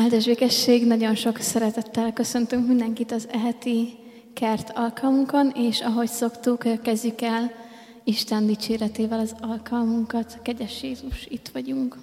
Áldás békesség, nagyon sok szeretettel köszöntünk mindenkit az eheti kert alkalmunkon, és ahogy szoktuk, kezdjük el Isten dicséretével az alkalmunkat. Kegyes Jézus, itt vagyunk.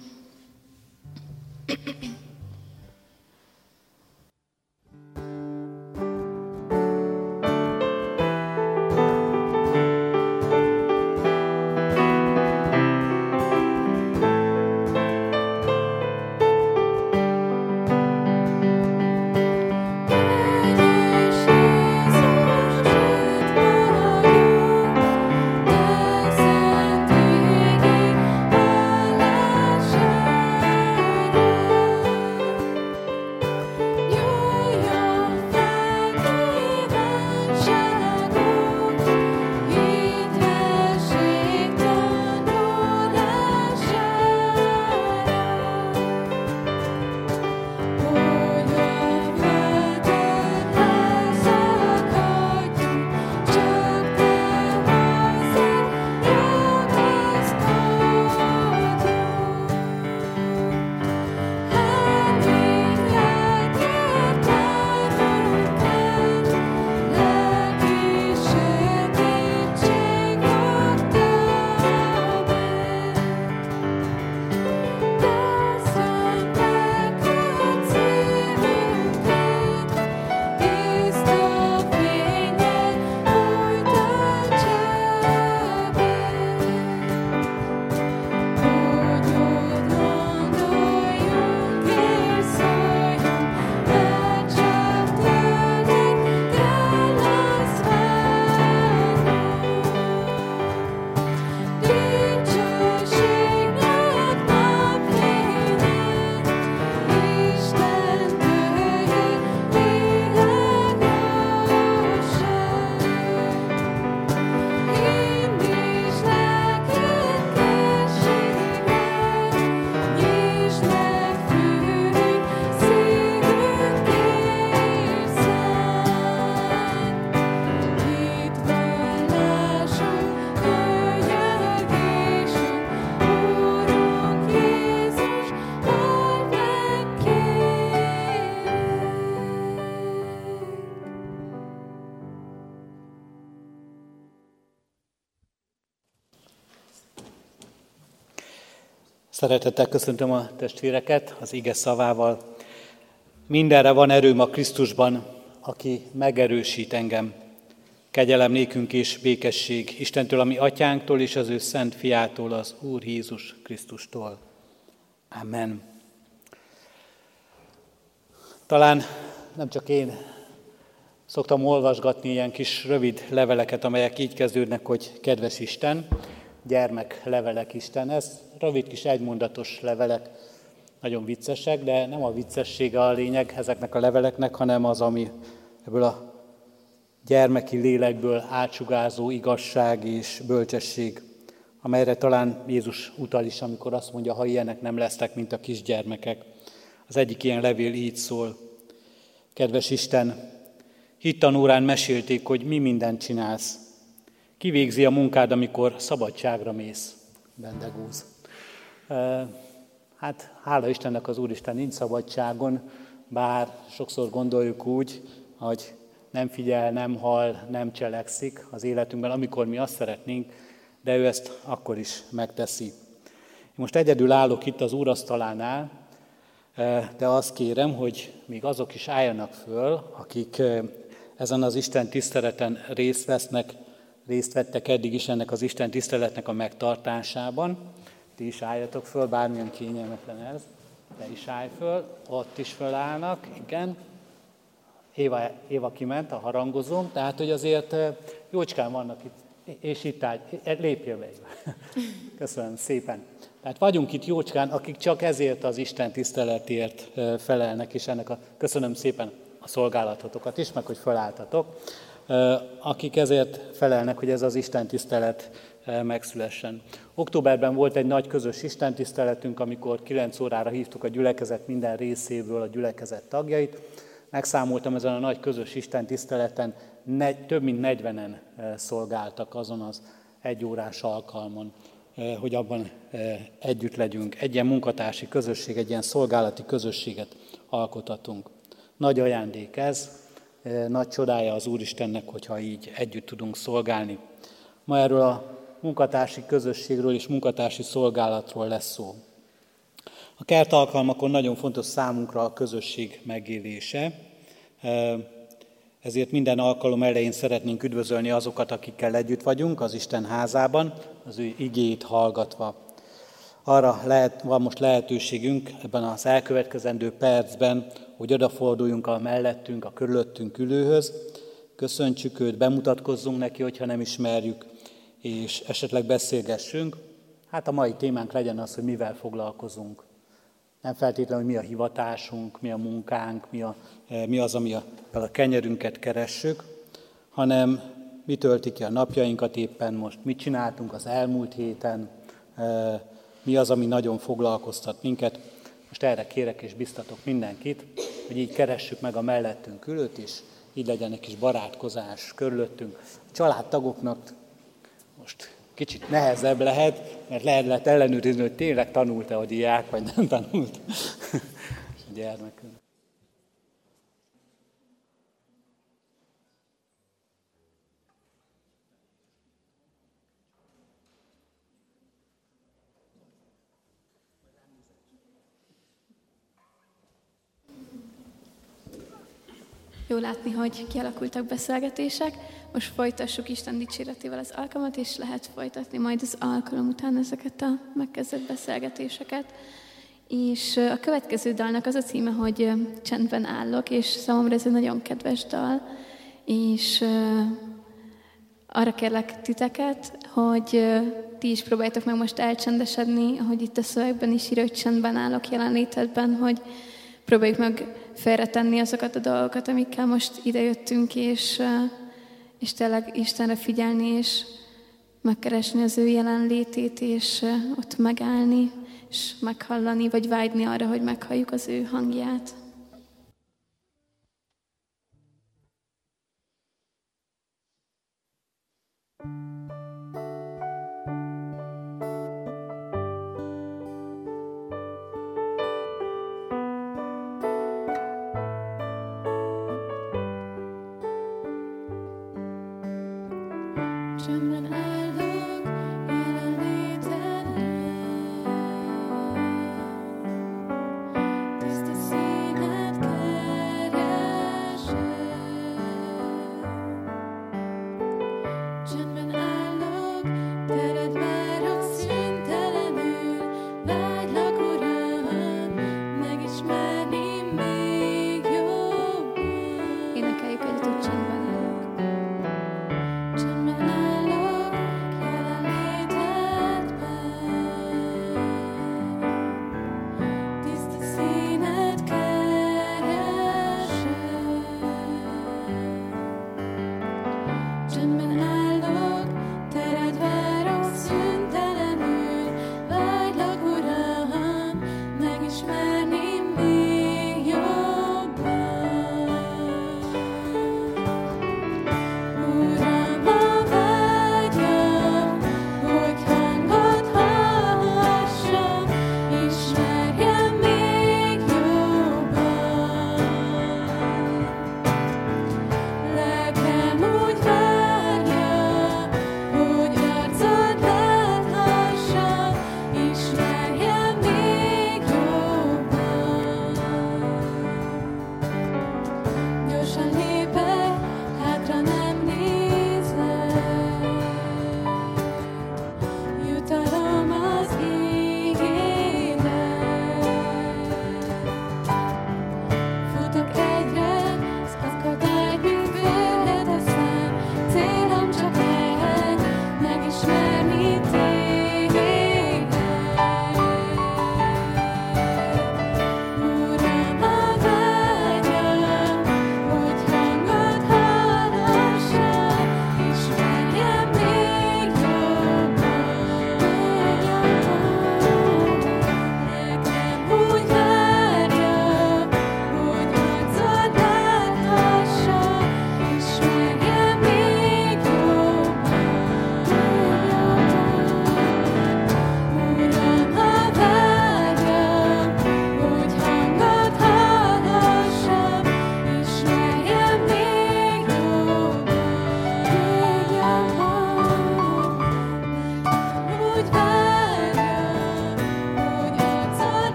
Szeretettel köszöntöm a testvéreket az ige szavával. Mindenre van erőm a Krisztusban, aki megerősít engem. Kegyelem nékünk és békesség Istentől, ami atyánktól és az ő szent fiától, az Úr Jézus Krisztustól. Amen. Talán nem csak én szoktam olvasgatni ilyen kis rövid leveleket, amelyek így kezdődnek, hogy kedves Isten, gyermek levelek Istenhez, rövid kis egymondatos levelek, nagyon viccesek, de nem a viccessége a lényeg ezeknek a leveleknek, hanem az, ami ebből a gyermeki lélekből átsugázó igazság és bölcsesség, amelyre talán Jézus utal is, amikor azt mondja, ha ilyenek nem lesznek, mint a kisgyermekek. Az egyik ilyen levél így szól. Kedves Isten, hittanórán mesélték, hogy mi mindent csinálsz. Kivégzi a munkád, amikor szabadságra mész, bendegúz. Hát hála Istennek az Úristen nincs szabadságon, bár sokszor gondoljuk úgy, hogy nem figyel, nem hall, nem cselekszik az életünkben, amikor mi azt szeretnénk, de ő ezt akkor is megteszi. Most egyedül állok itt az úrasztalánál, de azt kérem, hogy még azok is álljanak föl, akik ezen az Isten tiszteleten részt vesznek, részt vettek eddig is ennek az Isten tiszteletnek a megtartásában. Ti is álljatok föl, bármilyen kényelmetlen ez. Te is állj föl, ott is fölállnak, igen. Éva, Éva kiment, a harangozom, tehát hogy azért jócskán vannak itt, és itt állj, lépjél be. Köszönöm szépen. Tehát vagyunk itt jócskán, akik csak ezért az Isten tiszteletért felelnek, és ennek a köszönöm szépen a szolgálatotokat is, meg hogy felálltatok, akik ezért felelnek, hogy ez az Isten tisztelet megszülessen. Októberben volt egy nagy közös istentiszteletünk, amikor 9 órára hívtuk a gyülekezet minden részéből a gyülekezet tagjait. Megszámoltam ezen a nagy közös istentiszteleten, több mint 40-en szolgáltak azon az egy órás alkalmon, hogy abban együtt legyünk. Egy ilyen munkatársi közösség, egy ilyen szolgálati közösséget alkotatunk. Nagy ajándék ez, nagy csodája az Úristennek, hogyha így együtt tudunk szolgálni. Ma erről a munkatársi közösségről és munkatársi szolgálatról lesz szó. A kert alkalmakon nagyon fontos számunkra a közösség megélése, ezért minden alkalom elején szeretnénk üdvözölni azokat, akikkel együtt vagyunk az Isten házában, az ő igéit hallgatva. Arra lehet, van most lehetőségünk ebben az elkövetkezendő percben, hogy odaforduljunk a mellettünk, a körülöttünk ülőhöz, köszöntsük őt, bemutatkozzunk neki, hogyha nem ismerjük, és esetleg beszélgessünk. Hát a mai témánk legyen az, hogy mivel foglalkozunk. Nem feltétlenül, hogy mi a hivatásunk, mi a munkánk, mi, a, eh, mi az, ami a, a kenyerünket keressük, hanem mi tölti ki a napjainkat éppen most, mit csináltunk az elmúlt héten, eh, mi az, ami nagyon foglalkoztat minket. Most erre kérek és biztatok mindenkit, hogy így keressük meg a mellettünk ülőt is, így legyen egy kis barátkozás körülöttünk. A családtagoknak most kicsit nehezebb lehet, mert lehet, lehet ellenőrizni, hogy tényleg tanult-e a diák, vagy nem tanult a gyermekünk. Jó látni, hogy kialakultak beszélgetések. Most folytassuk Isten dicséretével az alkalmat, és lehet folytatni majd az alkalom után ezeket a megkezdett beszélgetéseket. És a következő dalnak az a címe, hogy Csendben állok, és számomra ez egy nagyon kedves dal, és arra kérlek titeket, hogy ti is próbáljátok meg most elcsendesedni, ahogy itt a szövegben is ír, hogy csendben állok jelenlétedben, hogy próbáljuk meg félretenni azokat a dolgokat, amikkel most idejöttünk, és, és tényleg Istenre figyelni, és megkeresni az ő jelenlétét, és ott megállni, és meghallani, vagy vágyni arra, hogy meghalljuk az ő hangját.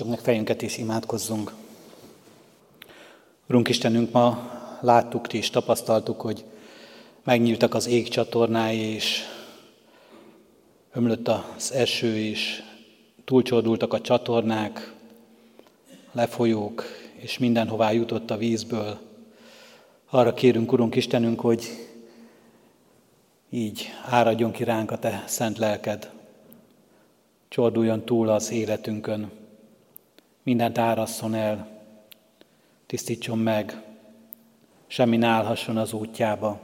Hajtsuk meg fejünket és imádkozzunk. Urunk Istenünk, ma láttuk és tapasztaltuk, hogy megnyíltak az ég csatornái, és ömlött az eső, és túlcsordultak a csatornák, lefolyók, és mindenhová jutott a vízből. Arra kérünk, Urunk Istenünk, hogy így áradjon ki ránk a Te szent lelked, csorduljon túl az életünkön, mindent árasszon el, tisztítson meg, semmi ne állhasson az útjába,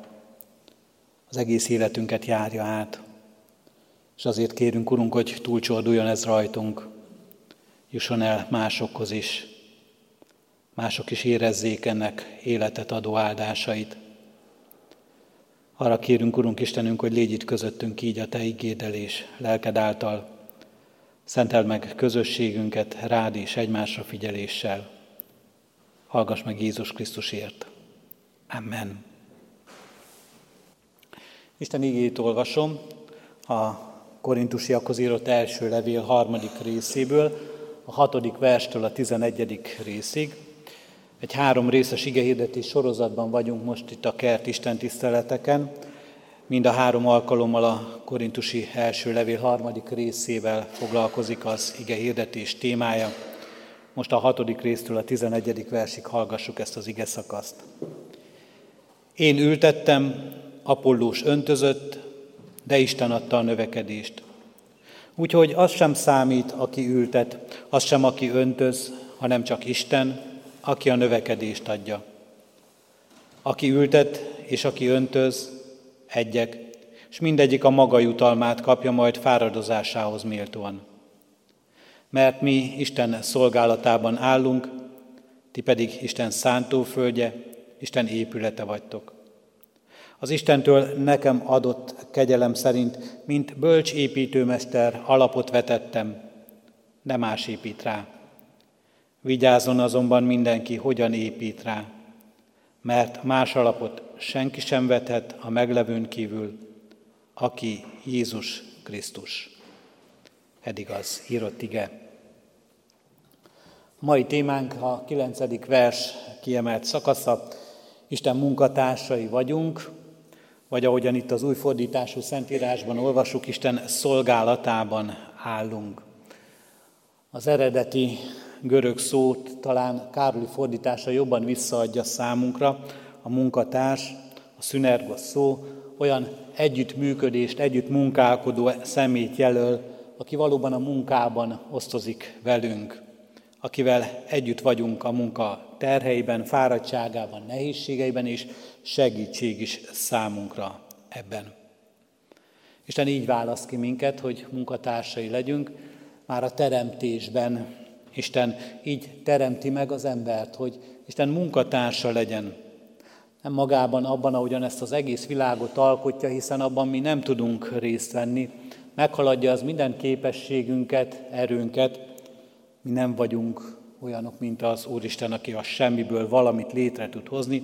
az egész életünket járja át, és azért kérünk, Urunk, hogy túlcsorduljon ez rajtunk, jusson el másokhoz is, mások is érezzék ennek életet adó áldásait. Arra kérünk, Urunk Istenünk, hogy légy itt közöttünk így a Te igéddel lelked által, Szenteld meg közösségünket rád és egymásra figyeléssel. Hallgass meg Jézus Krisztusért. Amen. Isten ígét olvasom a korintusiakhoz írott első levél harmadik részéből, a hatodik verstől a tizenegyedik részig. Egy három részes igehirdetés sorozatban vagyunk most itt a kert Isten tiszteleteken. Mind a három alkalommal a korintusi első levél harmadik részével foglalkozik az ige hirdetés témája. Most a hatodik résztől a tizenegyedik versig hallgassuk ezt az ige szakaszt. Én ültettem, Apollós öntözött, de Isten adta a növekedést. Úgyhogy az sem számít, aki ültet, az sem, aki öntöz, hanem csak Isten, aki a növekedést adja. Aki ültet és aki öntöz, egyek, és mindegyik a maga jutalmát kapja majd fáradozásához méltóan. Mert mi Isten szolgálatában állunk, ti pedig Isten szántóföldje, Isten épülete vagytok. Az Istentől nekem adott kegyelem szerint, mint bölcs építőmester alapot vetettem, de más épít rá. Vigyázzon azonban mindenki, hogyan épít rá, mert más alapot senki sem vethet a meglevőn kívül, aki Jézus Krisztus. Eddig az írott ige. Mai témánk a kilencedik vers kiemelt szakasza. Isten munkatársai vagyunk, vagy ahogyan itt az új fordítású szentírásban olvasjuk, Isten szolgálatában állunk. Az eredeti görög szót talán Károli fordítása jobban visszaadja számunkra, a munkatárs, a szünergos szó olyan együttműködést, együtt munkálkodó szemét jelöl, aki valóban a munkában osztozik velünk, akivel együtt vagyunk a munka terheiben, fáradtságában, nehézségeiben, és segítség is számunkra ebben. Isten így választ ki minket, hogy munkatársai legyünk, már a teremtésben Isten így teremti meg az embert, hogy Isten munkatársa legyen, magában, abban, ahogyan ezt az egész világot alkotja, hiszen abban mi nem tudunk részt venni. Meghaladja az minden képességünket, erőnket. Mi nem vagyunk olyanok, mint az Úristen, aki a semmiből valamit létre tud hozni.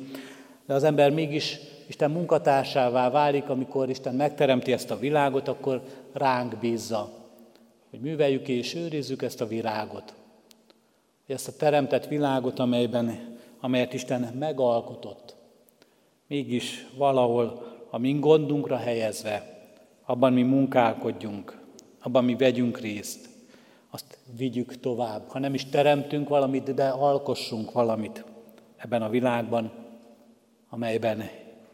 De az ember mégis Isten munkatársává válik, amikor Isten megteremti ezt a világot, akkor ránk bízza, hogy műveljük és őrizzük ezt a virágot. Ezt a teremtett világot, amelyben amelyet Isten megalkotott, mégis valahol a mi gondunkra helyezve, abban mi munkálkodjunk, abban mi vegyünk részt, azt vigyük tovább. Ha nem is teremtünk valamit, de alkossunk valamit ebben a világban, amelyben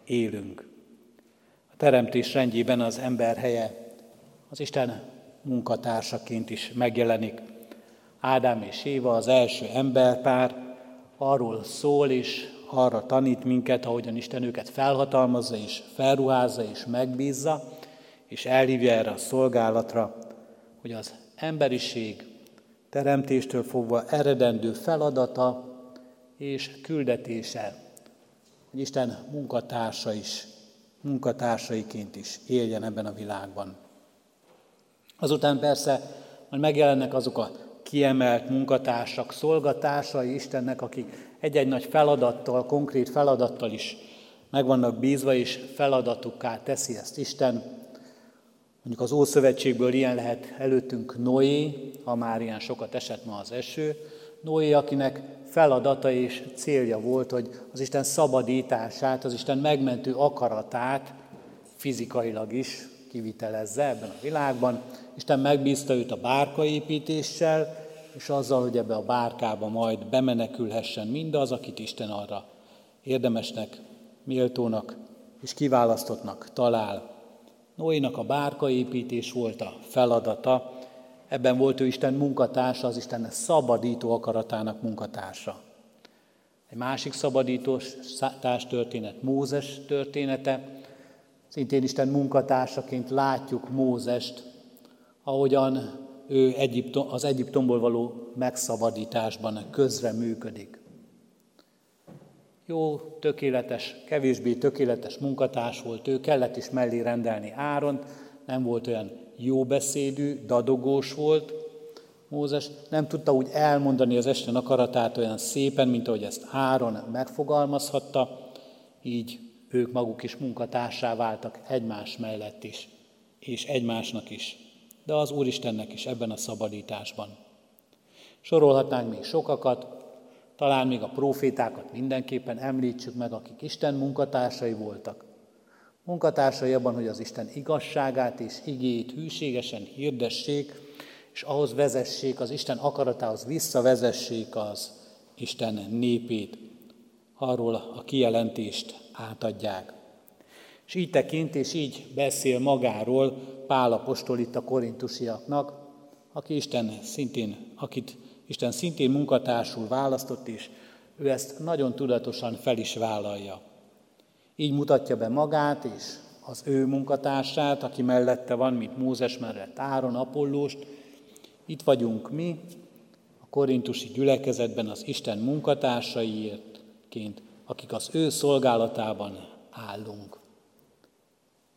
élünk. A teremtés rendjében az ember helye az Isten munkatársaként is megjelenik. Ádám és Éva, az első emberpár, arról szól és arra tanít minket, ahogyan Isten őket felhatalmazza és felruházza és megbízza, és elhívja erre a szolgálatra, hogy az emberiség teremtéstől fogva eredendő feladata és küldetése, hogy Isten munkatársa is, munkatársaiként is éljen ebben a világban. Azután persze majd megjelennek azok a kiemelt munkatársak, szolgatársai Istennek, akik egy-egy nagy feladattal, konkrét feladattal is meg vannak bízva, és feladatukká teszi ezt Isten. Mondjuk az Ószövetségből ilyen lehet előttünk Noé, ha már ilyen sokat esett ma az eső. Noé, akinek feladata és célja volt, hogy az Isten szabadítását, az Isten megmentő akaratát fizikailag is kivitelezze ebben a világban. Isten megbízta őt a bárkaépítéssel, és azzal, hogy ebbe a bárkába majd bemenekülhessen mindaz, akit Isten arra érdemesnek, méltónak és kiválasztottnak talál. Noénak a bárkaépítés volt a feladata, ebben volt ő Isten munkatársa, az Isten szabadító akaratának munkatársa. Egy másik szabadítós történet, Mózes története, Szintén Isten munkatársaként látjuk Mózest, ahogyan ő Egyiptom, az Egyiptomból való megszabadításban közre működik. Jó, tökéletes, kevésbé tökéletes munkatárs volt ő, kellett is mellé rendelni Áront, nem volt olyan jó beszédű, dadogós volt. Mózes nem tudta úgy elmondani az Isten akaratát olyan szépen, mint ahogy ezt Áron megfogalmazhatta, így ők maguk is munkatársá váltak egymás mellett is, és egymásnak is, de az Úristennek is ebben a szabadításban. Sorolhatnánk még sokakat, talán még a profétákat mindenképpen említsük meg, akik Isten munkatársai voltak. Munkatársai abban, hogy az Isten igazságát és igét hűségesen hirdessék, és ahhoz vezessék, az Isten akaratához visszavezessék az Isten népét. Arról a kijelentést átadják. És így tekint, és így beszél magáról Pál apostol itt a korintusiaknak, aki Isten szintén, akit Isten szintén munkatársul választott, és ő ezt nagyon tudatosan fel is vállalja. Így mutatja be magát és az ő munkatársát, aki mellette van, mint Mózes mellett Áron, Apollóst. Itt vagyunk mi, a korintusi gyülekezetben az Isten munkatársaiértként, akik az ő szolgálatában állunk.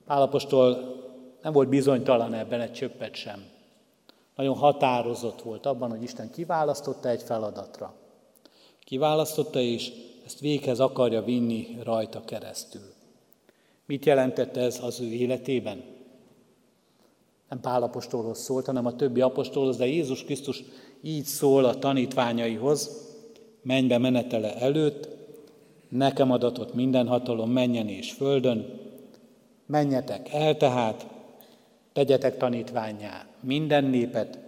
Pálapostól nem volt bizonytalan ebben egy csöppet sem. Nagyon határozott volt abban, hogy Isten kiválasztotta egy feladatra. Kiválasztotta, és ezt véghez akarja vinni rajta keresztül. Mit jelentett ez az ő életében? Nem Pál szólt, hanem a többi apostolhoz, de Jézus Krisztus így szól a tanítványaihoz, mennybe menetele előtt, nekem adatott minden hatalom menjen és földön, menjetek el tehát, tegyetek tanítványá minden népet,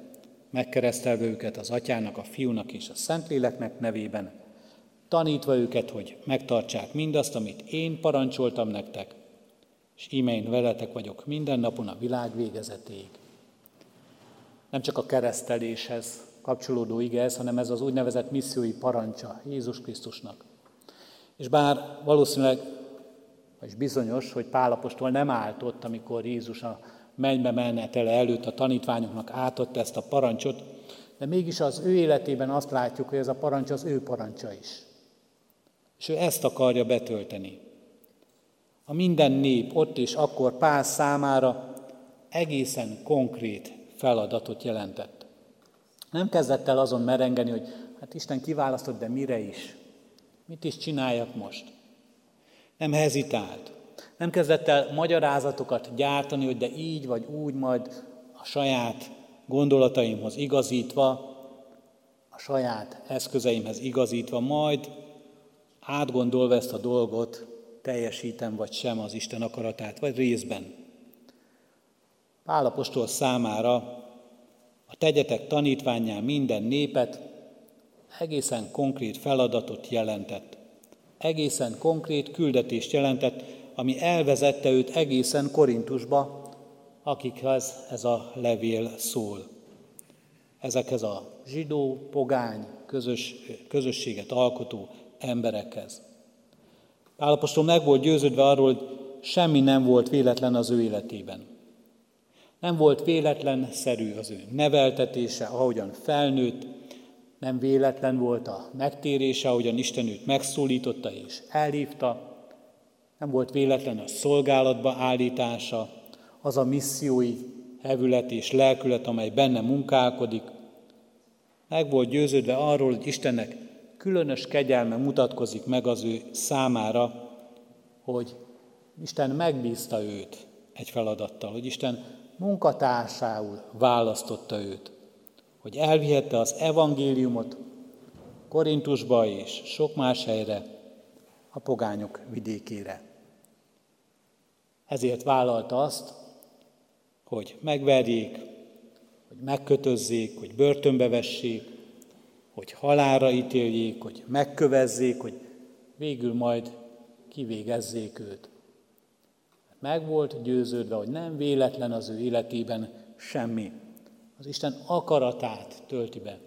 megkeresztelve őket az atyának, a fiúnak és a szentléleknek nevében, tanítva őket, hogy megtartsák mindazt, amit én parancsoltam nektek, és íme én veletek vagyok minden napon a világ végezetéig. Nem csak a kereszteléshez kapcsolódó ige ez, hanem ez az úgynevezett missziói parancsa Jézus Krisztusnak. És bár valószínűleg, vagy bizonyos, hogy Pálapostól nem állt ott, amikor Jézus a mennybe menetele előtt a tanítványoknak átadta ezt a parancsot, de mégis az ő életében azt látjuk, hogy ez a parancs az ő parancsa is. És ő ezt akarja betölteni. A minden nép ott és akkor Pál számára egészen konkrét feladatot jelentett. Nem kezdett el azon merengeni, hogy hát Isten kiválasztott, de mire is? Mit is csináljak most? Nem hezitált. Nem kezdett el magyarázatokat gyártani, hogy de így vagy úgy, majd a saját gondolataimhoz igazítva, a saját eszközeimhez igazítva, majd átgondolva ezt a dolgot, teljesítem vagy sem az Isten akaratát, vagy részben. Pálapostól számára a tegyetek tanítványán minden népet egészen konkrét feladatot jelentett. Egészen konkrét küldetést jelentett, ami elvezette őt egészen Korintusba, akikhez ez a levél szól. Ezekhez a zsidó, pogány, közös, közösséget alkotó emberekhez. Pálapostól meg volt győződve arról, hogy semmi nem volt véletlen az ő életében. Nem volt véletlenszerű az ő neveltetése, ahogyan felnőtt, nem véletlen volt a megtérése, ahogyan Isten őt megszólította és elhívta, nem volt véletlen a szolgálatba állítása, az a missziói hevület és lelkület, amely benne munkálkodik. Meg volt győződve arról, hogy Istennek különös kegyelme mutatkozik meg az ő számára, hogy Isten megbízta őt egy feladattal, hogy Isten munkatársául választotta őt, hogy elvihette az evangéliumot Korintusba és sok más helyre, a pogányok vidékére. Ezért vállalta azt, hogy megverjék, hogy megkötözzék, hogy börtönbe vessék, hogy halára ítéljék, hogy megkövezzék, hogy végül majd kivégezzék őt. Meg volt győződve, hogy nem véletlen az ő életében semmi. Az Isten akaratát tölti be.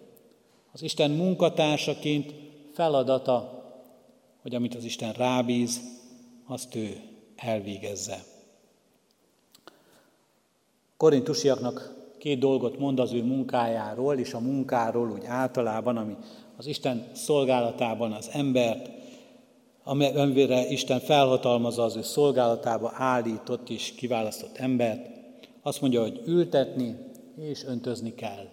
Az Isten munkatársaként feladata, hogy amit az Isten rábíz, azt ő elvégezze. Korintusiaknak két dolgot mond az ő munkájáról és a munkáról úgy általában, ami az Isten szolgálatában az embert, amire Isten felhatalmazza az ő szolgálatába állított és kiválasztott embert. Azt mondja, hogy ültetni és öntözni kell.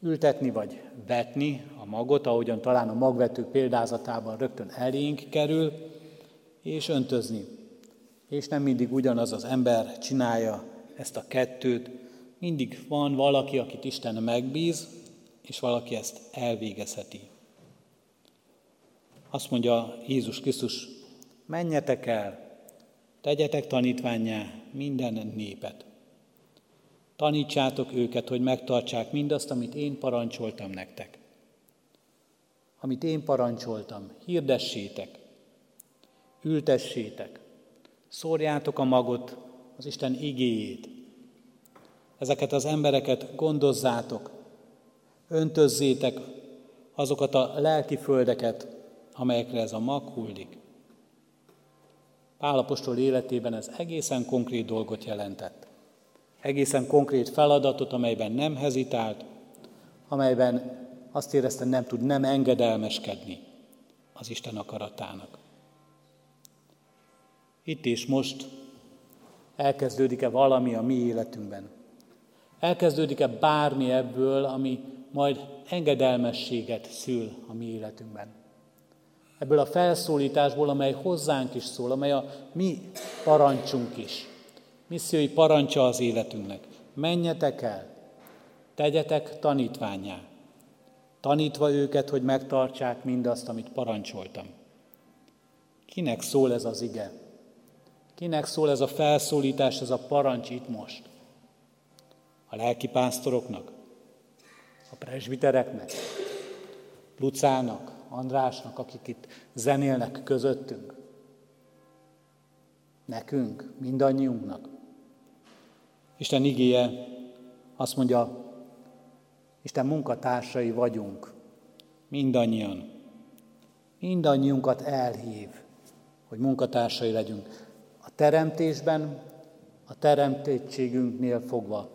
Ültetni vagy vetni a magot, ahogyan talán a magvető példázatában rögtön elénk kerül, és öntözni. És nem mindig ugyanaz az ember csinálja ezt a kettőt, mindig van valaki, akit Isten megbíz, és valaki ezt elvégezheti. Azt mondja Jézus Krisztus, menjetek el, tegyetek tanítványá minden népet. Tanítsátok őket, hogy megtartsák mindazt, amit én parancsoltam nektek. Amit én parancsoltam, hirdessétek, ültessétek, szórjátok a magot, az Isten igéjét. Ezeket az embereket gondozzátok, öntözzétek azokat a lelki földeket, amelyekre ez a mag hullik. Pálapostól életében ez egészen konkrét dolgot jelentett. Egészen konkrét feladatot, amelyben nem hezitált, amelyben azt érezte, nem tud nem engedelmeskedni az Isten akaratának. Itt és most elkezdődik-e valami a mi életünkben? Elkezdődik-e bármi ebből, ami majd engedelmességet szül a mi életünkben? Ebből a felszólításból, amely hozzánk is szól, amely a mi parancsunk is. Missziói parancsa az életünknek. Menjetek el, tegyetek tanítványá, tanítva őket, hogy megtartsák mindazt, amit parancsoltam. Kinek szól ez az ige? Kinek szól ez a felszólítás, ez a parancs itt most? A lelkipásztoroknak? A presbitereknek? Lucának? Andrásnak, akik itt zenélnek közöttünk? Nekünk? Mindannyiunknak? Isten igéje azt mondja, Isten munkatársai vagyunk, mindannyian. Mindannyiunkat elhív, hogy munkatársai legyünk teremtésben, a teremtettségünknél fogva.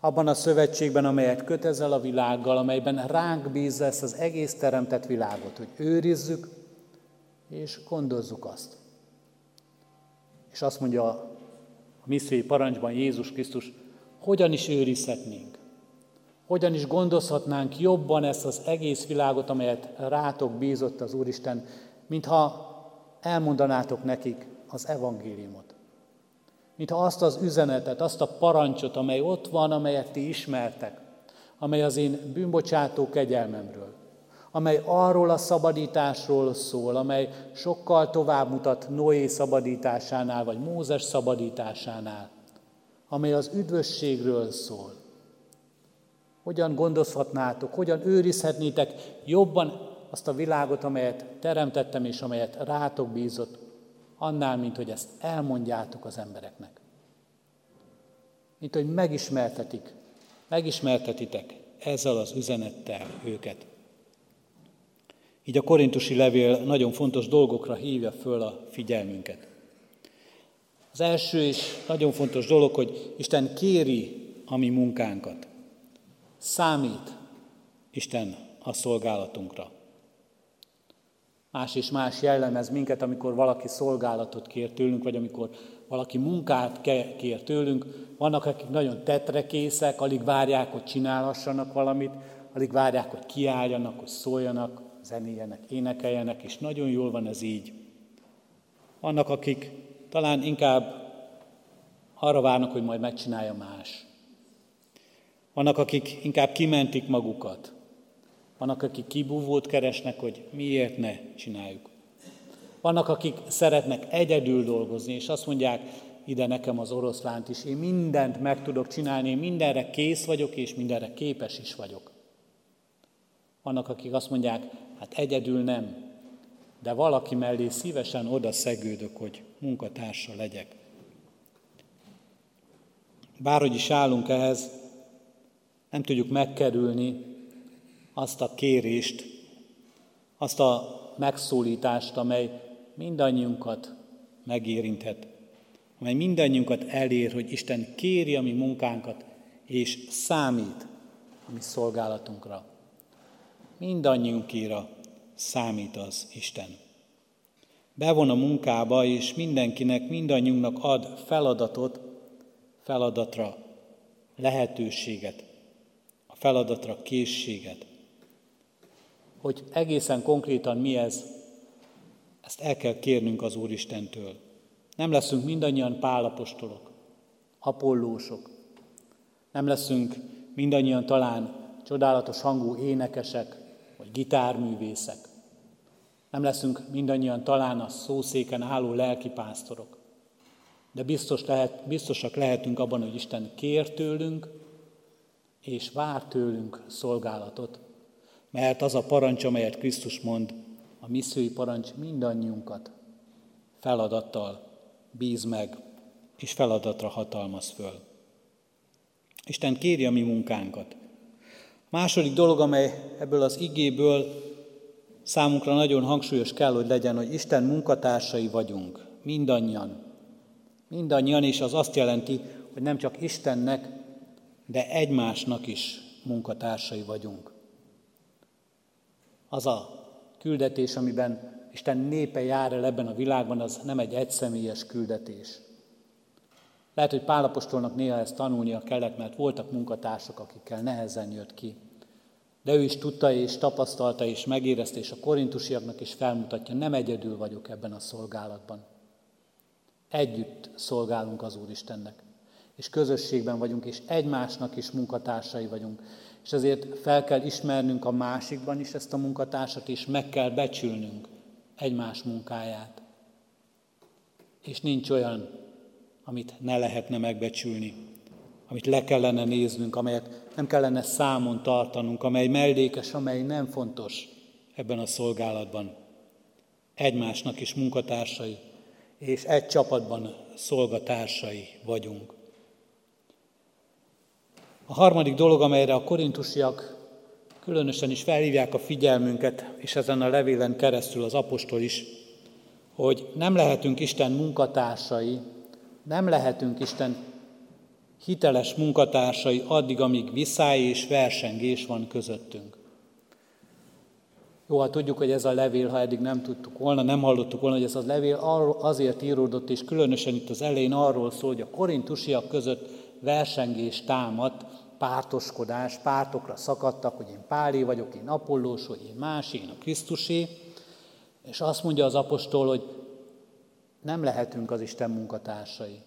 Abban a szövetségben, amelyet köt ezzel a világgal, amelyben ránk bízza ezt az egész teremtett világot, hogy őrizzük és gondozzuk azt. És azt mondja a missziói parancsban Jézus Krisztus, hogyan is őrizhetnénk, hogyan is gondozhatnánk jobban ezt az egész világot, amelyet rátok bízott az Úristen, mintha elmondanátok nekik, az evangéliumot. Mintha azt az üzenetet, azt a parancsot, amely ott van, amelyet ti ismertek, amely az én bűnbocsátó kegyelmemről, amely arról a szabadításról szól, amely sokkal tovább mutat Noé szabadításánál, vagy Mózes szabadításánál, amely az üdvösségről szól. Hogyan gondozhatnátok, hogyan őrizhetnétek jobban azt a világot, amelyet teremtettem és amelyet rátok bízott, annál, mint hogy ezt elmondjátok az embereknek. Mint hogy megismertetik, megismertetitek ezzel az üzenettel őket. Így a korintusi levél nagyon fontos dolgokra hívja föl a figyelmünket. Az első és nagyon fontos dolog, hogy Isten kéri a mi munkánkat. Számít Isten a szolgálatunkra. Más és más jellemez minket, amikor valaki szolgálatot kér tőlünk, vagy amikor valaki munkát kér tőlünk. Vannak, akik nagyon tetrekészek, alig várják, hogy csinálhassanak valamit, alig várják, hogy kiálljanak, hogy szóljanak, zenéjenek, énekeljenek, és nagyon jól van ez így. Vannak, akik talán inkább arra várnak, hogy majd megcsinálja más. Vannak, akik inkább kimentik magukat. Vannak, akik kibúvót keresnek, hogy miért ne csináljuk. Vannak, akik szeretnek egyedül dolgozni, és azt mondják, ide nekem az oroszlánt is, én mindent meg tudok csinálni, én mindenre kész vagyok, és mindenre képes is vagyok. Vannak, akik azt mondják, hát egyedül nem, de valaki mellé szívesen oda szegődök, hogy munkatársa legyek. Bárhogy is állunk ehhez, nem tudjuk megkerülni azt a kérést, azt a megszólítást, amely mindannyiunkat megérinthet, amely mindannyiunkat elér, hogy Isten kéri a mi munkánkat, és számít a mi szolgálatunkra. Mindannyiunkira számít az Isten. Bevon a munkába, és mindenkinek, mindannyiunknak ad feladatot, feladatra lehetőséget, a feladatra készséget. Hogy egészen konkrétan mi ez, ezt el kell kérnünk az Úristentől. Nem leszünk mindannyian pálapostolok, apollósok. Nem leszünk mindannyian talán csodálatos hangú énekesek, vagy gitárművészek. Nem leszünk mindannyian talán a szószéken álló lelkipásztorok. De biztos lehet, biztosak lehetünk abban, hogy Isten kér tőlünk, és vár tőlünk szolgálatot. Mert az a parancs, amelyet Krisztus mond, a missziói parancs mindannyiunkat feladattal bíz meg, és feladatra hatalmaz föl. Isten kéri a mi munkánkat. Második dolog, amely ebből az igéből számunkra nagyon hangsúlyos kell, hogy legyen, hogy Isten munkatársai vagyunk, mindannyian. Mindannyian, és az azt jelenti, hogy nem csak Istennek, de egymásnak is munkatársai vagyunk. Az a küldetés, amiben Isten népe jár el ebben a világban, az nem egy egyszemélyes küldetés. Lehet, hogy Pálapostolnak néha ezt tanulnia kellett, mert voltak munkatársak, akikkel nehezen jött ki. De ő is tudta és tapasztalta és megérezte, és a korintusiaknak is felmutatja, nem egyedül vagyok ebben a szolgálatban. Együtt szolgálunk az Úristennek, és közösségben vagyunk, és egymásnak is munkatársai vagyunk. És ezért fel kell ismernünk a másikban is ezt a munkatársat, és meg kell becsülnünk egymás munkáját. És nincs olyan, amit ne lehetne megbecsülni, amit le kellene néznünk, amelyet nem kellene számon tartanunk, amely mellékes, amely nem fontos ebben a szolgálatban. Egymásnak is munkatársai, és egy csapatban szolgatársai vagyunk. A harmadik dolog, amelyre a korintusiak különösen is felhívják a figyelmünket, és ezen a levélen keresztül az apostol is, hogy nem lehetünk Isten munkatársai, nem lehetünk Isten hiteles munkatársai addig, amíg viszály és versengés van közöttünk. Jó, hát tudjuk, hogy ez a levél, ha eddig nem tudtuk volna, nem hallottuk volna, hogy ez a levél azért íródott, és különösen itt az elején arról szól, hogy a korintusiak között versengés támadt, pártoskodás, pártokra szakadtak, hogy én Pálé vagyok, én Apollós, hogy én más, én a Krisztusé, és azt mondja az apostol, hogy nem lehetünk az Isten munkatársai,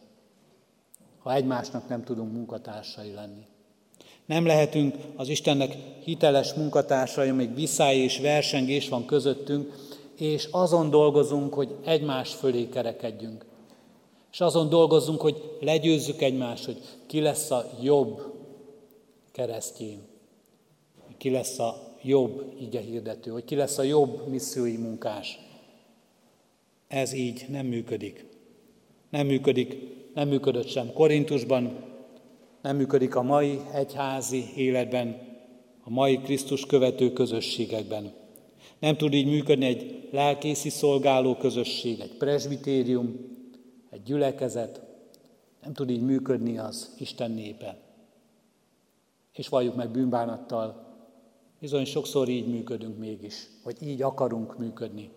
ha egymásnak nem tudunk munkatársai lenni. Nem lehetünk az Istennek hiteles munkatársai, amíg viszály és versengés van közöttünk, és azon dolgozunk, hogy egymás fölé kerekedjünk. És azon dolgozunk, hogy legyőzzük egymást, hogy ki lesz a jobb keresztjén, ki lesz a jobb ige hirdető, hogy ki lesz a jobb missziói munkás. Ez így nem működik. Nem működik, nem működött sem Korintusban, nem működik a mai egyházi életben, a mai Krisztus követő közösségekben. Nem tud így működni egy lelkészi szolgáló közösség, egy presbitérium, egy gyülekezet, nem tud így működni az Isten népe. És valljuk meg bűnbánattal, bizony sokszor így működünk mégis, vagy így akarunk működni.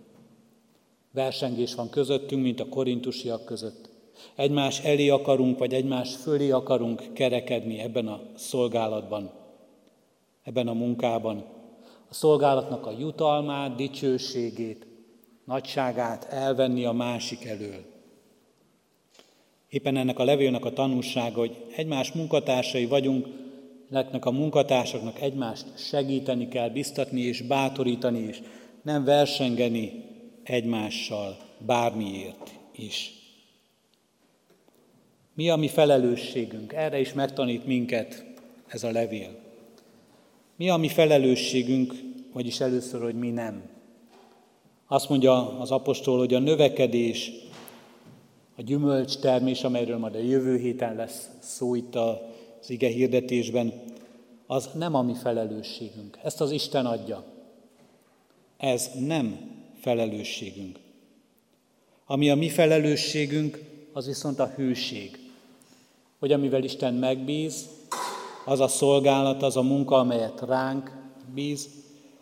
Versengés van közöttünk, mint a korintusiak között. Egymás elé akarunk, vagy egymás fölé akarunk kerekedni ebben a szolgálatban, ebben a munkában. A szolgálatnak a jutalmát, dicsőségét, nagyságát elvenni a másik elől. Éppen ennek a levélnek a tanulsága, hogy egymás munkatársai vagyunk, neknek a munkatársaknak egymást segíteni kell, biztatni és bátorítani, és nem versengeni egymással bármiért is. Mi a mi felelősségünk? Erre is megtanít minket ez a levél. Mi a mi felelősségünk, vagyis először, hogy mi nem. Azt mondja az apostol, hogy a növekedés, a gyümölcs termés, amelyről majd a jövő héten lesz szó itt az ige hirdetésben, az nem a mi felelősségünk. Ezt az Isten adja. Ez nem felelősségünk. Ami a mi felelősségünk, az viszont a hűség hogy amivel Isten megbíz, az a szolgálat, az a munka, amelyet ránk bíz,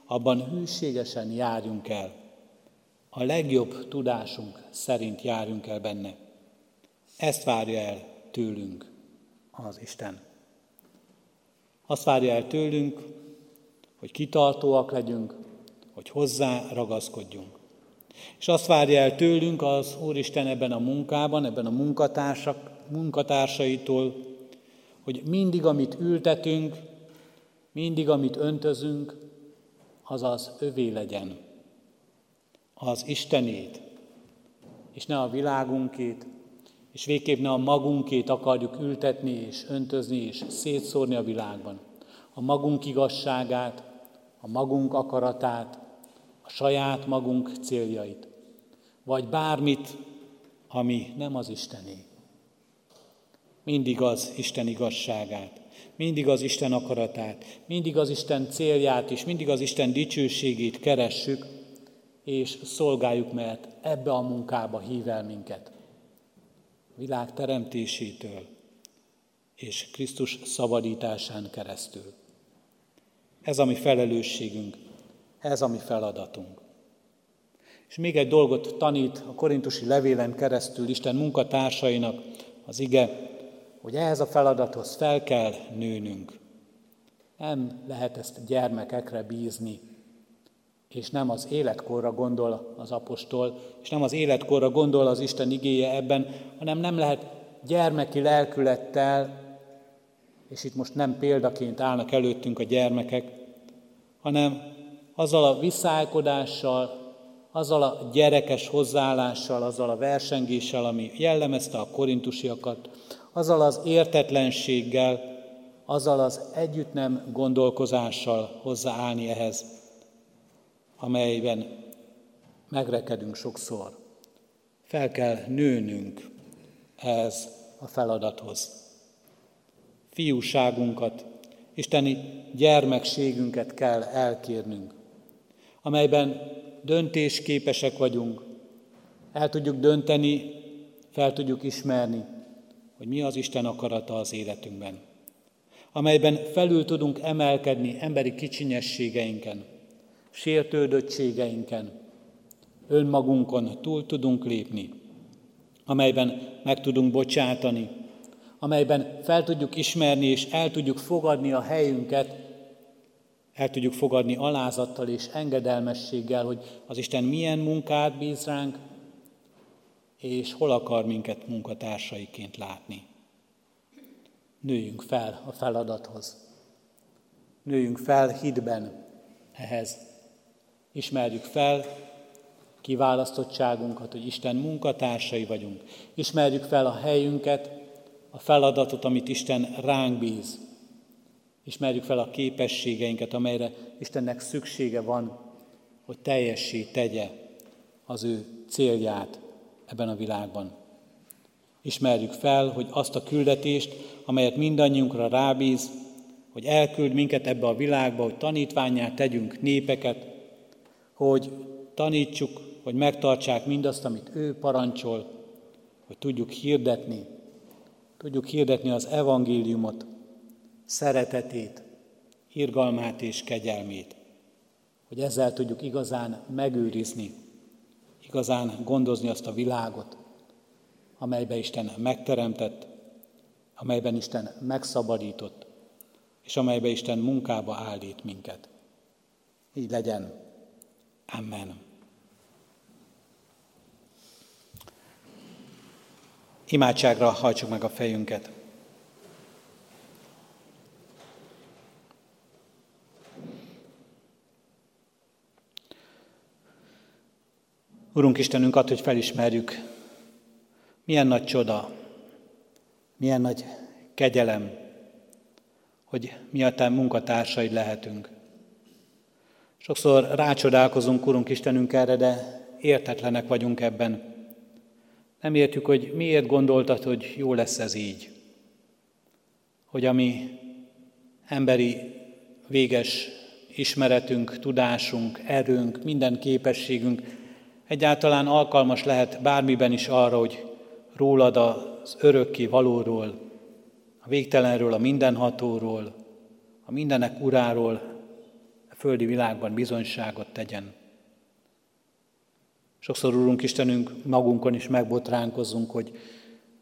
abban hűségesen járjunk el. A legjobb tudásunk szerint járjunk el benne. Ezt várja el tőlünk az Isten. Azt várja el tőlünk, hogy kitartóak legyünk, hogy hozzá ragaszkodjunk. És azt várja el tőlünk az Úristen ebben a munkában, ebben a munkatársak munkatársaitól, hogy mindig, amit ültetünk, mindig, amit öntözünk, az az övé legyen. Az Istenét, és ne a világunkét, és végképp ne a magunkét akarjuk ültetni és öntözni és szétszórni a világban. A magunk igazságát, a magunk akaratát, a saját magunk céljait, vagy bármit, ami nem az Istené mindig az Isten igazságát, mindig az Isten akaratát, mindig az Isten célját és mindig az Isten dicsőségét keressük, és szolgáljuk, mert ebbe a munkába hív el minket. Világ teremtésétől és Krisztus szabadításán keresztül. Ez a mi felelősségünk, ez a mi feladatunk. És még egy dolgot tanít a korintusi levélen keresztül Isten munkatársainak az ige, hogy ehhez a feladathoz fel kell nőnünk. Nem lehet ezt gyermekekre bízni, és nem az életkorra gondol az apostol, és nem az életkorra gondol az Isten igéje ebben, hanem nem lehet gyermeki lelkülettel, és itt most nem példaként állnak előttünk a gyermekek, hanem azzal a viszálykodással, azzal a gyerekes hozzáállással, azzal a versengéssel, ami jellemezte a korintusiakat, azzal az értetlenséggel, azzal az együtt nem gondolkozással hozzáállni ehhez, amelyben megrekedünk sokszor. Fel kell nőnünk ez a feladathoz. Fiúságunkat, isteni gyermekségünket kell elkérnünk, amelyben döntésképesek vagyunk, el tudjuk dönteni, fel tudjuk ismerni, hogy mi az Isten akarata az életünkben, amelyben felül tudunk emelkedni emberi kicsinyességeinken, sértődöttségeinken, önmagunkon túl tudunk lépni, amelyben meg tudunk bocsátani, amelyben fel tudjuk ismerni és el tudjuk fogadni a helyünket, el tudjuk fogadni alázattal és engedelmességgel, hogy az Isten milyen munkát bíz ránk, és hol akar minket munkatársaiként látni. Nőjünk fel a feladathoz. Nőjünk fel hitben ehhez. Ismerjük fel kiválasztottságunkat, hogy Isten munkatársai vagyunk. Ismerjük fel a helyünket, a feladatot, amit Isten ránk bíz. Ismerjük fel a képességeinket, amelyre Istennek szüksége van, hogy teljessé tegye az ő célját ebben a világban. Ismerjük fel, hogy azt a küldetést, amelyet mindannyiunkra rábíz, hogy elküld minket ebbe a világba, hogy tanítványát tegyünk népeket, hogy tanítsuk, hogy megtartsák mindazt, amit ő parancsol, hogy tudjuk hirdetni, tudjuk hirdetni az evangéliumot, szeretetét, irgalmát és kegyelmét, hogy ezzel tudjuk igazán megőrizni, igazán gondozni azt a világot, amelybe Isten megteremtett, amelyben Isten megszabadított, és amelybe Isten munkába állít minket. Így legyen. Amen. Imádságra hajtsuk meg a fejünket. Urunk Istenünk, ad, hogy felismerjük, milyen nagy csoda, milyen nagy kegyelem, hogy mi a te munkatársaid lehetünk. Sokszor rácsodálkozunk, Urunk Istenünk, erre, de értetlenek vagyunk ebben. Nem értjük, hogy miért gondoltad, hogy jó lesz ez így. Hogy ami emberi véges ismeretünk, tudásunk, erőnk, minden képességünk egyáltalán alkalmas lehet bármiben is arra, hogy rólad az örökké valóról, a végtelenről, a mindenhatóról, a mindenek uráról a földi világban bizonyságot tegyen. Sokszor, Úrunk Istenünk, magunkon is megbotránkozunk, hogy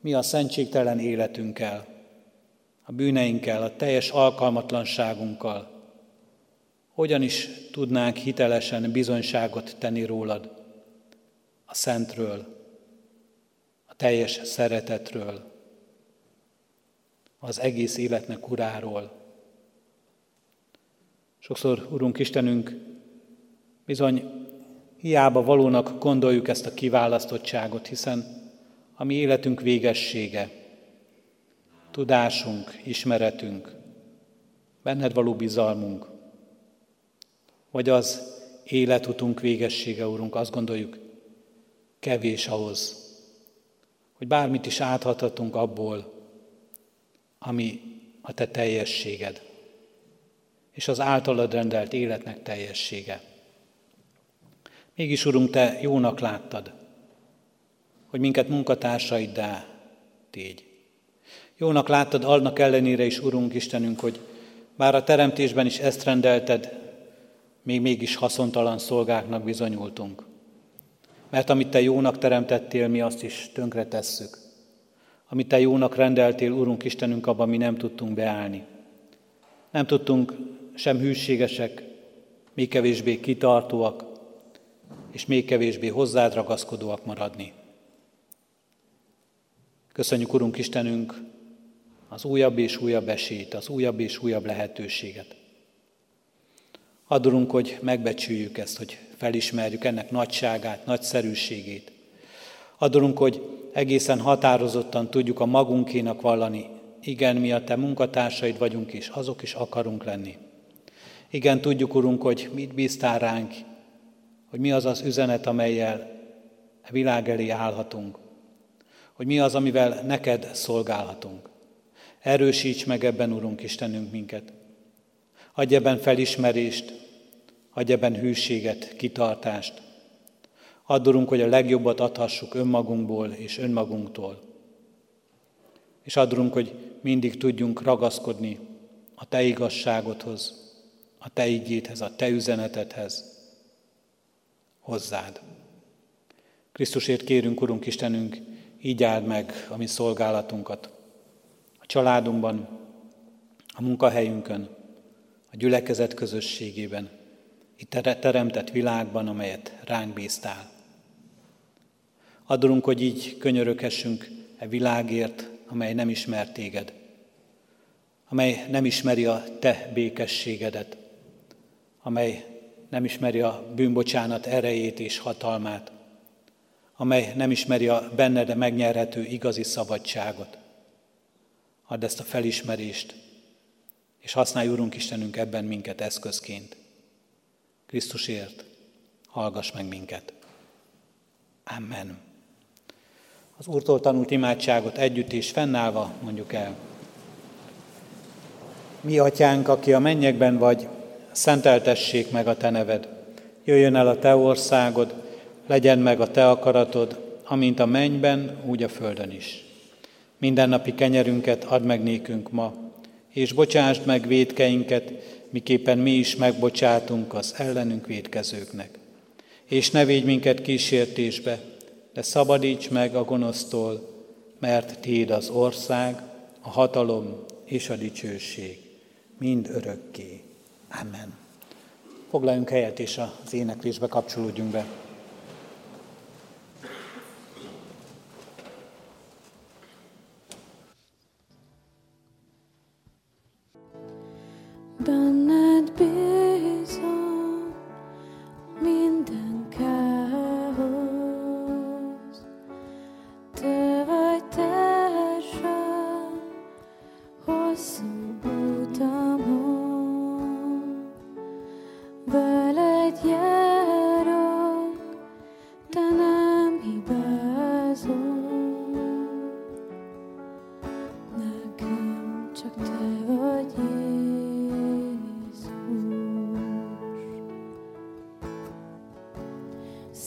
mi a szentségtelen életünkkel, a bűneinkkel, a teljes alkalmatlanságunkkal, hogyan is tudnánk hitelesen bizonyságot tenni rólad, a szentről, a teljes szeretetről, az egész életnek uráról. Sokszor, Urunk Istenünk, bizony hiába valónak gondoljuk ezt a kiválasztottságot, hiszen a mi életünk végessége, tudásunk, ismeretünk, benned való bizalmunk, vagy az életutunk végessége, Urunk, azt gondoljuk, kevés ahhoz, hogy bármit is áthathatunk abból, ami a te teljességed, és az általad rendelt életnek teljessége. Mégis, Urunk, Te jónak láttad, hogy minket munkatársaiddá tégy. Jónak láttad annak ellenére is, Urunk Istenünk, hogy bár a teremtésben is ezt rendelted, még mégis haszontalan szolgáknak bizonyultunk. Mert amit Te jónak teremtettél, mi azt is tönkre tesszük. Amit Te jónak rendeltél, Urunk Istenünk, abban mi nem tudtunk beállni. Nem tudtunk sem hűségesek, még kevésbé kitartóak, és még kevésbé hozzád ragaszkodóak maradni. Köszönjük, Urunk Istenünk, az újabb és újabb esélyt, az újabb és újabb lehetőséget. Adorunk, hogy megbecsüljük ezt, hogy felismerjük ennek nagyságát, nagyszerűségét. Adorunk, hogy egészen határozottan tudjuk a magunkénak vallani, igen, mi a Te munkatársaid vagyunk, és azok is akarunk lenni. Igen, tudjuk, Urunk, hogy mit bíztál ránk, hogy mi az az üzenet, amelyel a világ elé állhatunk, hogy mi az, amivel neked szolgálhatunk. Erősíts meg ebben, Urunk Istenünk, minket. Adj ebben felismerést, adj ebben hűséget, kitartást. Add, Urunk, hogy a legjobbat adhassuk önmagunkból és önmagunktól. És add, Urunk, hogy mindig tudjunk ragaszkodni a Te igazságodhoz, a Te igéthez, a Te üzenetedhez, hozzád. Krisztusért kérünk, Urunk Istenünk, így áld meg a mi szolgálatunkat. A családunkban, a munkahelyünkön, a gyülekezet közösségében, itt a teremtett világban, amelyet ránk bíztál. Adunk, hogy így könyöröghessünk e világért, amely nem ismer téged. amely nem ismeri a te békességedet, amely nem ismeri a bűnbocsánat erejét és hatalmát, amely nem ismeri a benned megnyerhető igazi szabadságot. Add ezt a felismerést, és használj, Urunk Istenünk, ebben minket eszközként. Krisztusért hallgass meg minket. Amen. Az Úrtól tanult imádságot együtt és fennállva mondjuk el. Mi atyánk, aki a mennyekben vagy, szenteltessék meg a te neved. Jöjjön el a te országod, legyen meg a te akaratod, amint a mennyben, úgy a földön is. Mindennapi kenyerünket add meg nékünk ma, és bocsásd meg védkeinket, miképpen mi is megbocsátunk az ellenünk védkezőknek. És ne védj minket kísértésbe, de szabadíts meg a gonosztól, mert Tiéd az ország, a hatalom és a dicsőség, mind örökké. Amen. Foglaljunk helyet, és az éneklésbe kapcsolódjunk be. Benned bízom minden káosz, Te vagy társam hosszú utamon, veled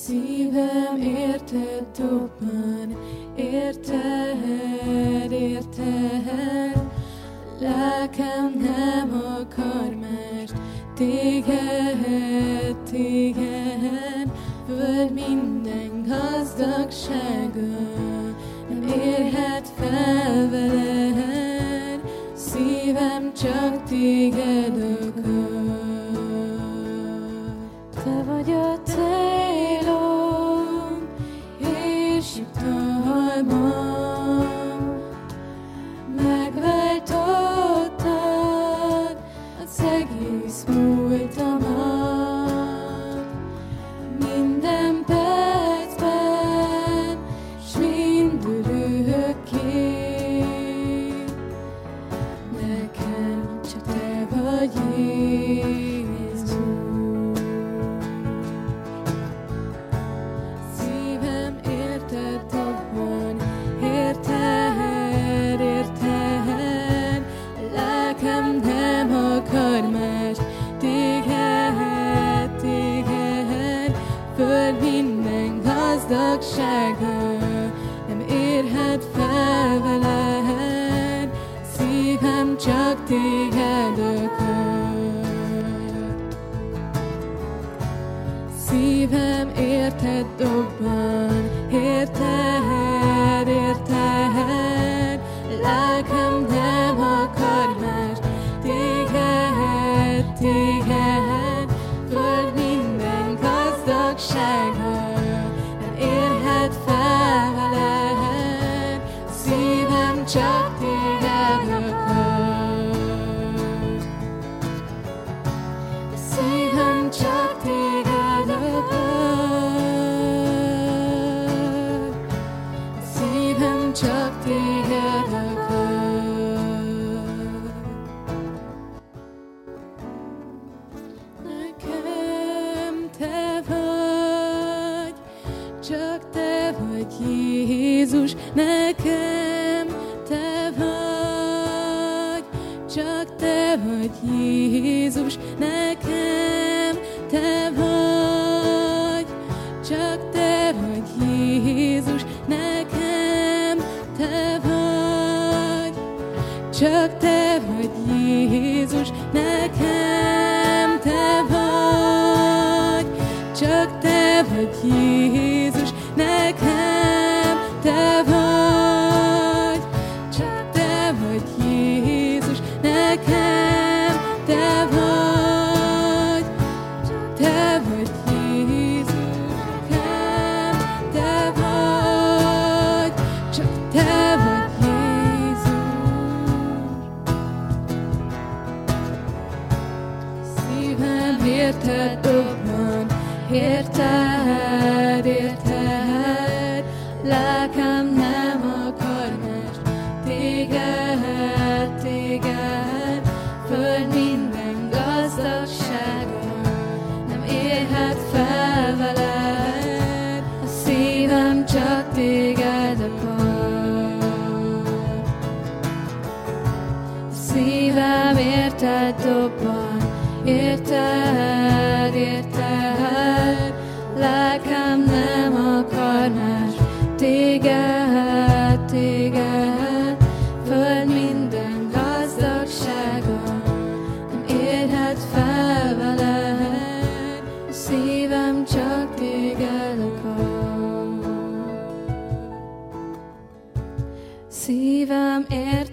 Szívem érted dobban, érted, érted, lelkem nem akar más téged, téged, föld minden gazdagsága, nem érhet fel veled, szívem csak téged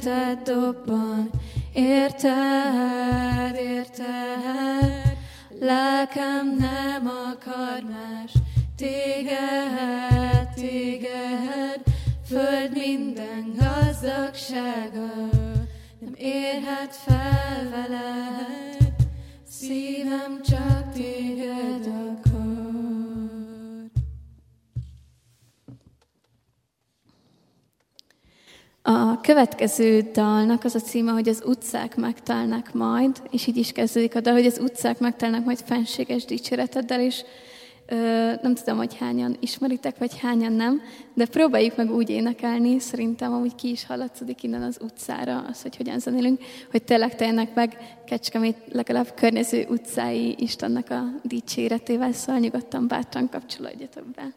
érted dobban, érted, érted, lelkem nem akar más, téged, téged, föld minden gazdagsága, nem érhet fel veled, szívem csak téged akar. A következő dalnak az a címe, hogy az utcák megtelnek majd, és így is kezdődik a dal, hogy az utcák megtelnek majd fenséges dicséreteddel, és nem tudom, hogy hányan ismeritek, vagy hányan nem, de próbáljuk meg úgy énekelni, szerintem amúgy ki is hallatszódik innen az utcára, az, hogy hogyan zenélünk, hogy tényleg teljenek meg Kecskemét legalább környező utcái Istennek a dicséretével, szóval nyugodtan bátran kapcsolódjatok be.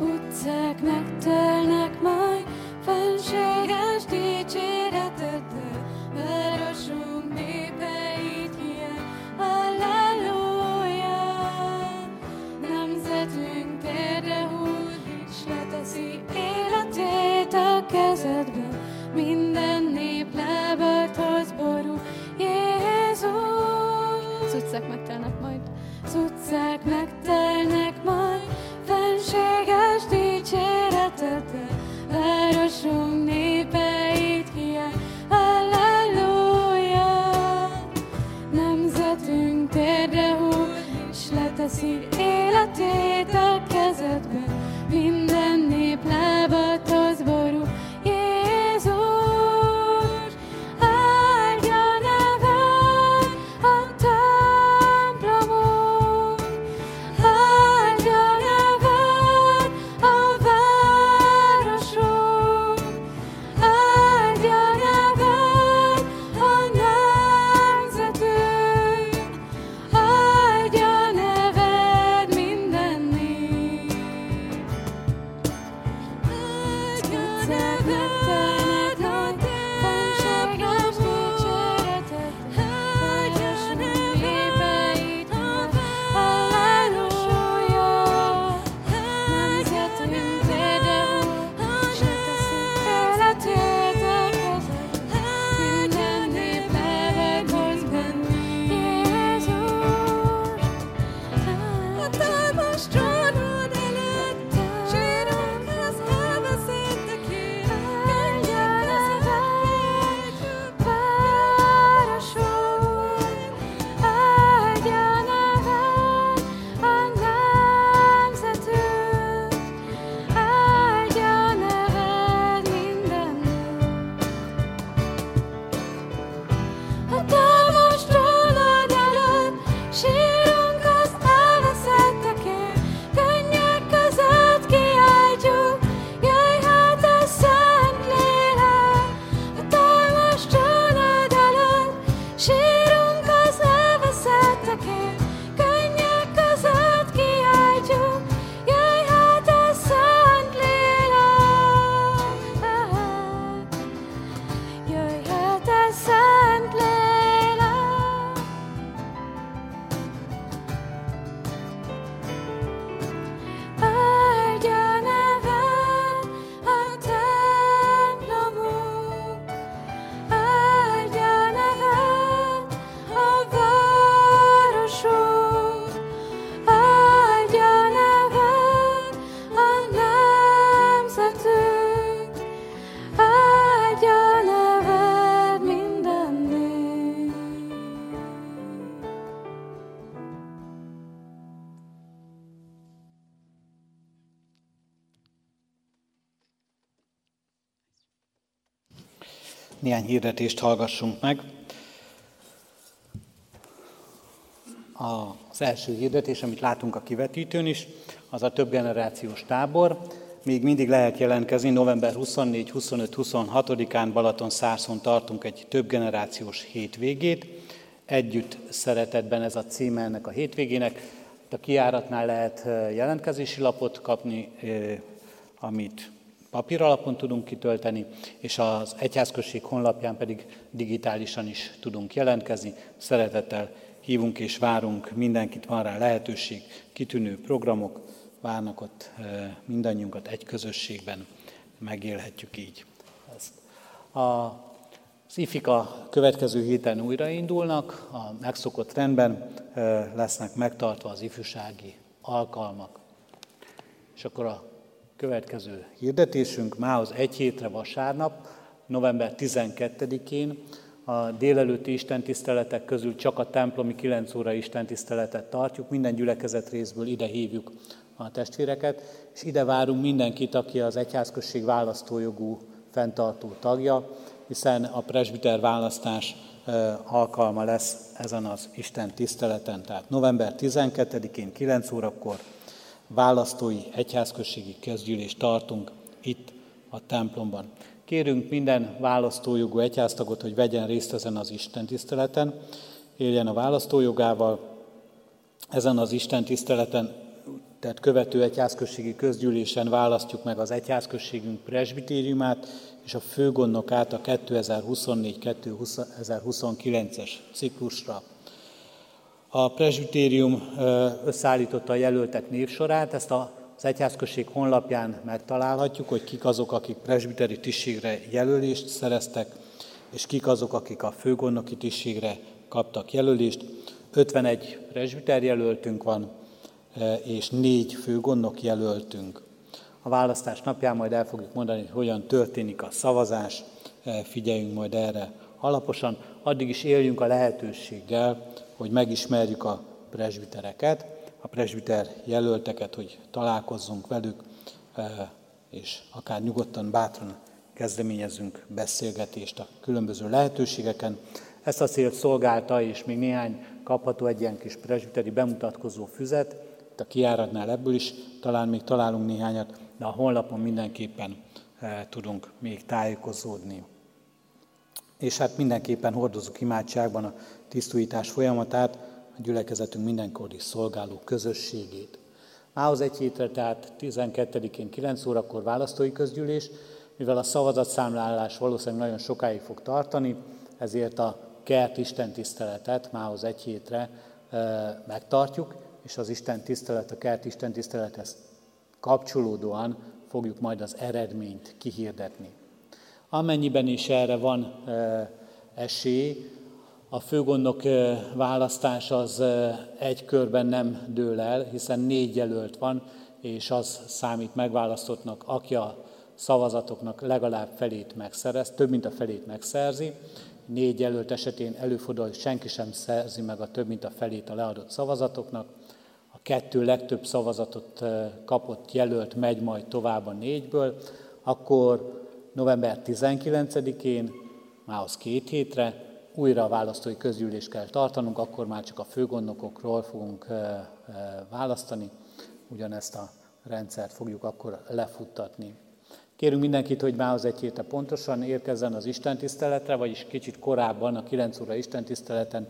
Utcák megtelnek majd, fenséges dicséreteddel, városunk népe így hiány, Halleluja! Nemzetünk térde húz, és leteszi életét a kezedbe, minden nép lábathoz borul, Jézus! Az utcák megtelnek majd, az utcák megtelnek majd, fenséges dicséreteddel, városunk népeit hiány. Halleluja! Nemzetünk térdre húl, és leteszi életét a Néhány hirdetést hallgassunk meg. Az első hirdetés, amit látunk a kivetítőn is, az a több generációs tábor. Még mindig lehet jelentkezni, november 24, 25, 26-án Balaton Szárszon tartunk egy több generációs hétvégét. Együtt szeretetben ez a címe ennek a hétvégének. A kiáratnál lehet jelentkezési lapot kapni, amit papír alapon tudunk kitölteni, és az egyházközség honlapján pedig digitálisan is tudunk jelentkezni. Szeretettel hívunk és várunk mindenkit, van rá lehetőség, kitűnő programok, várnak ott mindannyiunkat egy közösségben, megélhetjük így ezt. A az IFIKA következő héten újraindulnak, a megszokott rendben lesznek megtartva az ifjúsági alkalmak. És akkor a következő hirdetésünk mához egy hétre vasárnap, november 12-én a délelőtti istentiszteletek közül csak a templomi 9 óra istentiszteletet tartjuk, minden gyülekezet részből ide hívjuk a testvéreket, és ide várunk mindenkit, aki az egyházközség választójogú fenntartó tagja, hiszen a presbiter választás alkalma lesz ezen az Isten tiszteleten. Tehát november 12-én 9 órakor választói egyházközségi közgyűlést tartunk itt a templomban. Kérünk minden választójogú egyháztagot, hogy vegyen részt ezen az Isten tiszteleten, éljen a választójogával. Ezen az Isten tiszteleten, tehát követő egyházközségi közgyűlésen választjuk meg az egyházközségünk presbitériumát és a főgondnokát a 2024-2029-es ciklusra. A presbitérium összeállította a jelöltek névsorát, ezt az egyházközség honlapján megtalálhatjuk, hogy kik azok, akik presbiteri tisztségre jelölést szereztek, és kik azok, akik a főgondnoki tisztségre kaptak jelölést. 51 presbiter jelöltünk van, és négy főgondnok jelöltünk. A választás napján majd el fogjuk mondani, hogy hogyan történik a szavazás, figyeljünk majd erre alaposan. Addig is éljünk a lehetőséggel, hogy megismerjük a presbitereket, a presbiter jelölteket, hogy találkozzunk velük, és akár nyugodtan, bátran kezdeményezünk beszélgetést a különböző lehetőségeken. Ezt a célt szolgálta, és még néhány kapható egy ilyen kis presbiteri bemutatkozó füzet, itt a kiáratnál ebből is talán még találunk néhányat, de a honlapon mindenképpen tudunk még tájékozódni. És hát mindenképpen hordozunk imádságban a tisztújítás folyamatát, a gyülekezetünk mindenkori szolgáló közösségét. Mához egy hétre, tehát 12-én 9 órakor választói közgyűlés, mivel a szavazatszámlálás valószínűleg nagyon sokáig fog tartani, ezért a kert Isten tiszteletet mához egy hétre e, megtartjuk, és az Isten tisztelet, a kert Isten tisztelethez kapcsolódóan fogjuk majd az eredményt kihirdetni. Amennyiben is erre van esély, a főgondok választás az egy körben nem dől el, hiszen négy jelölt van, és az számít megválasztottnak, aki a szavazatoknak legalább felét megszerez, több mint a felét megszerzi. Négy jelölt esetén előfordul, hogy senki sem szerzi meg a több mint a felét a leadott szavazatoknak. A kettő legtöbb szavazatot kapott jelölt megy majd tovább a négyből, akkor november 19-én, mához két hétre, újra a választói közgyűlést kell tartanunk, akkor már csak a főgondnokokról fogunk választani, ugyanezt a rendszert fogjuk akkor lefuttatni. Kérünk mindenkit, hogy mához egy héte pontosan érkezzen az istentiszteletre, vagyis kicsit korábban a 9 óra istentiszteleten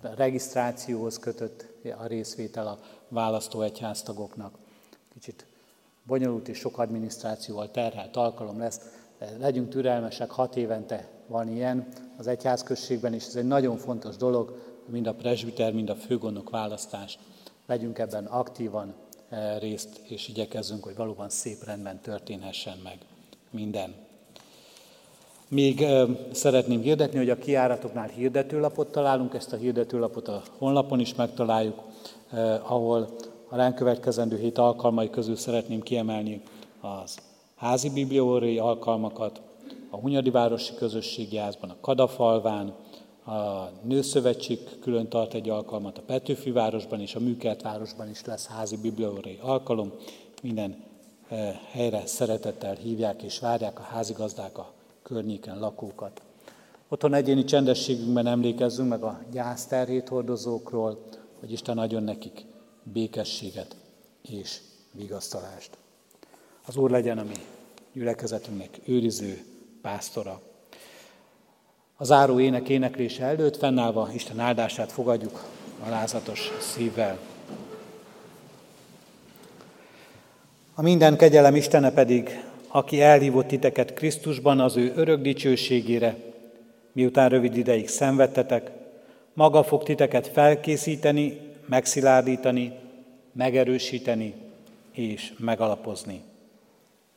regisztrációhoz kötött a részvétel a választó egyháztagoknak. Kicsit bonyolult és sok adminisztrációval terhelt alkalom lesz, legyünk türelmesek, hat évente van ilyen az egyházközségben, és ez egy nagyon fontos dolog, mind a presbiter, mind a főgondok választás. Legyünk ebben aktívan eh, részt, és igyekezzünk, hogy valóban szép rendben történhessen meg minden. Még eh, szeretném hirdetni, hogy a kiáratoknál hirdetőlapot találunk, ezt a hirdetőlapot a honlapon is megtaláljuk, eh, ahol a ránk következendő hét alkalmai közül szeretném kiemelni az házi bibliórai alkalmakat, a Hunyadi Városi Közösségi Házban, a Kadafalván, a Nőszövetség külön tart egy alkalmat, a Petőfi városban és a Műkert városban is lesz házi bibliórai alkalom. Minden eh, helyre szeretettel hívják és várják a házigazdák a környéken lakókat. Otthon egyéni csendességünkben emlékezzünk meg a gyászterhét hordozókról, hogy Isten adjon nekik békességet és vigasztalást. Az Úr legyen a mi gyülekezetünknek őriző pásztora. A záró ének éneklése előtt fennállva Isten áldását fogadjuk alázatos szívvel. A minden kegyelem Istene pedig, aki elhívott titeket Krisztusban az ő örök dicsőségére, miután rövid ideig szenvedtetek, maga fog titeket felkészíteni, megszilárdítani, megerősíteni és megalapozni.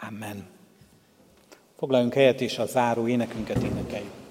Amen. Foglaljunk helyet, és a záró énekünket énekeljük.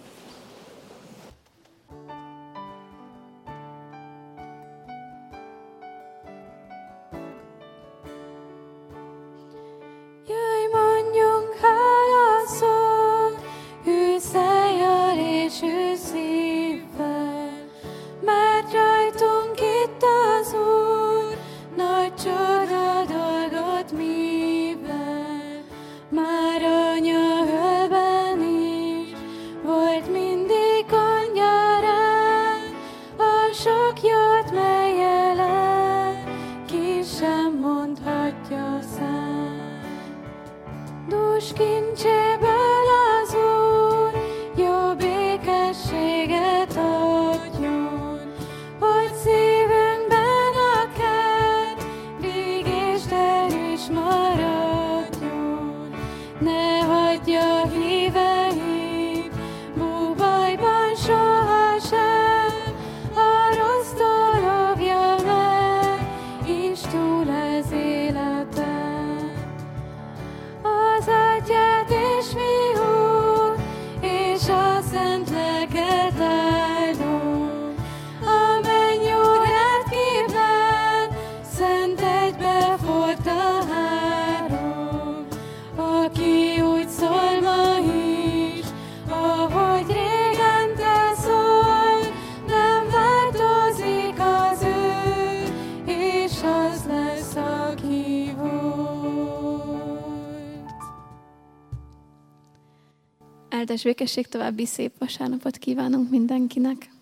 Áldás békesség, további szép vasárnapot kívánunk mindenkinek.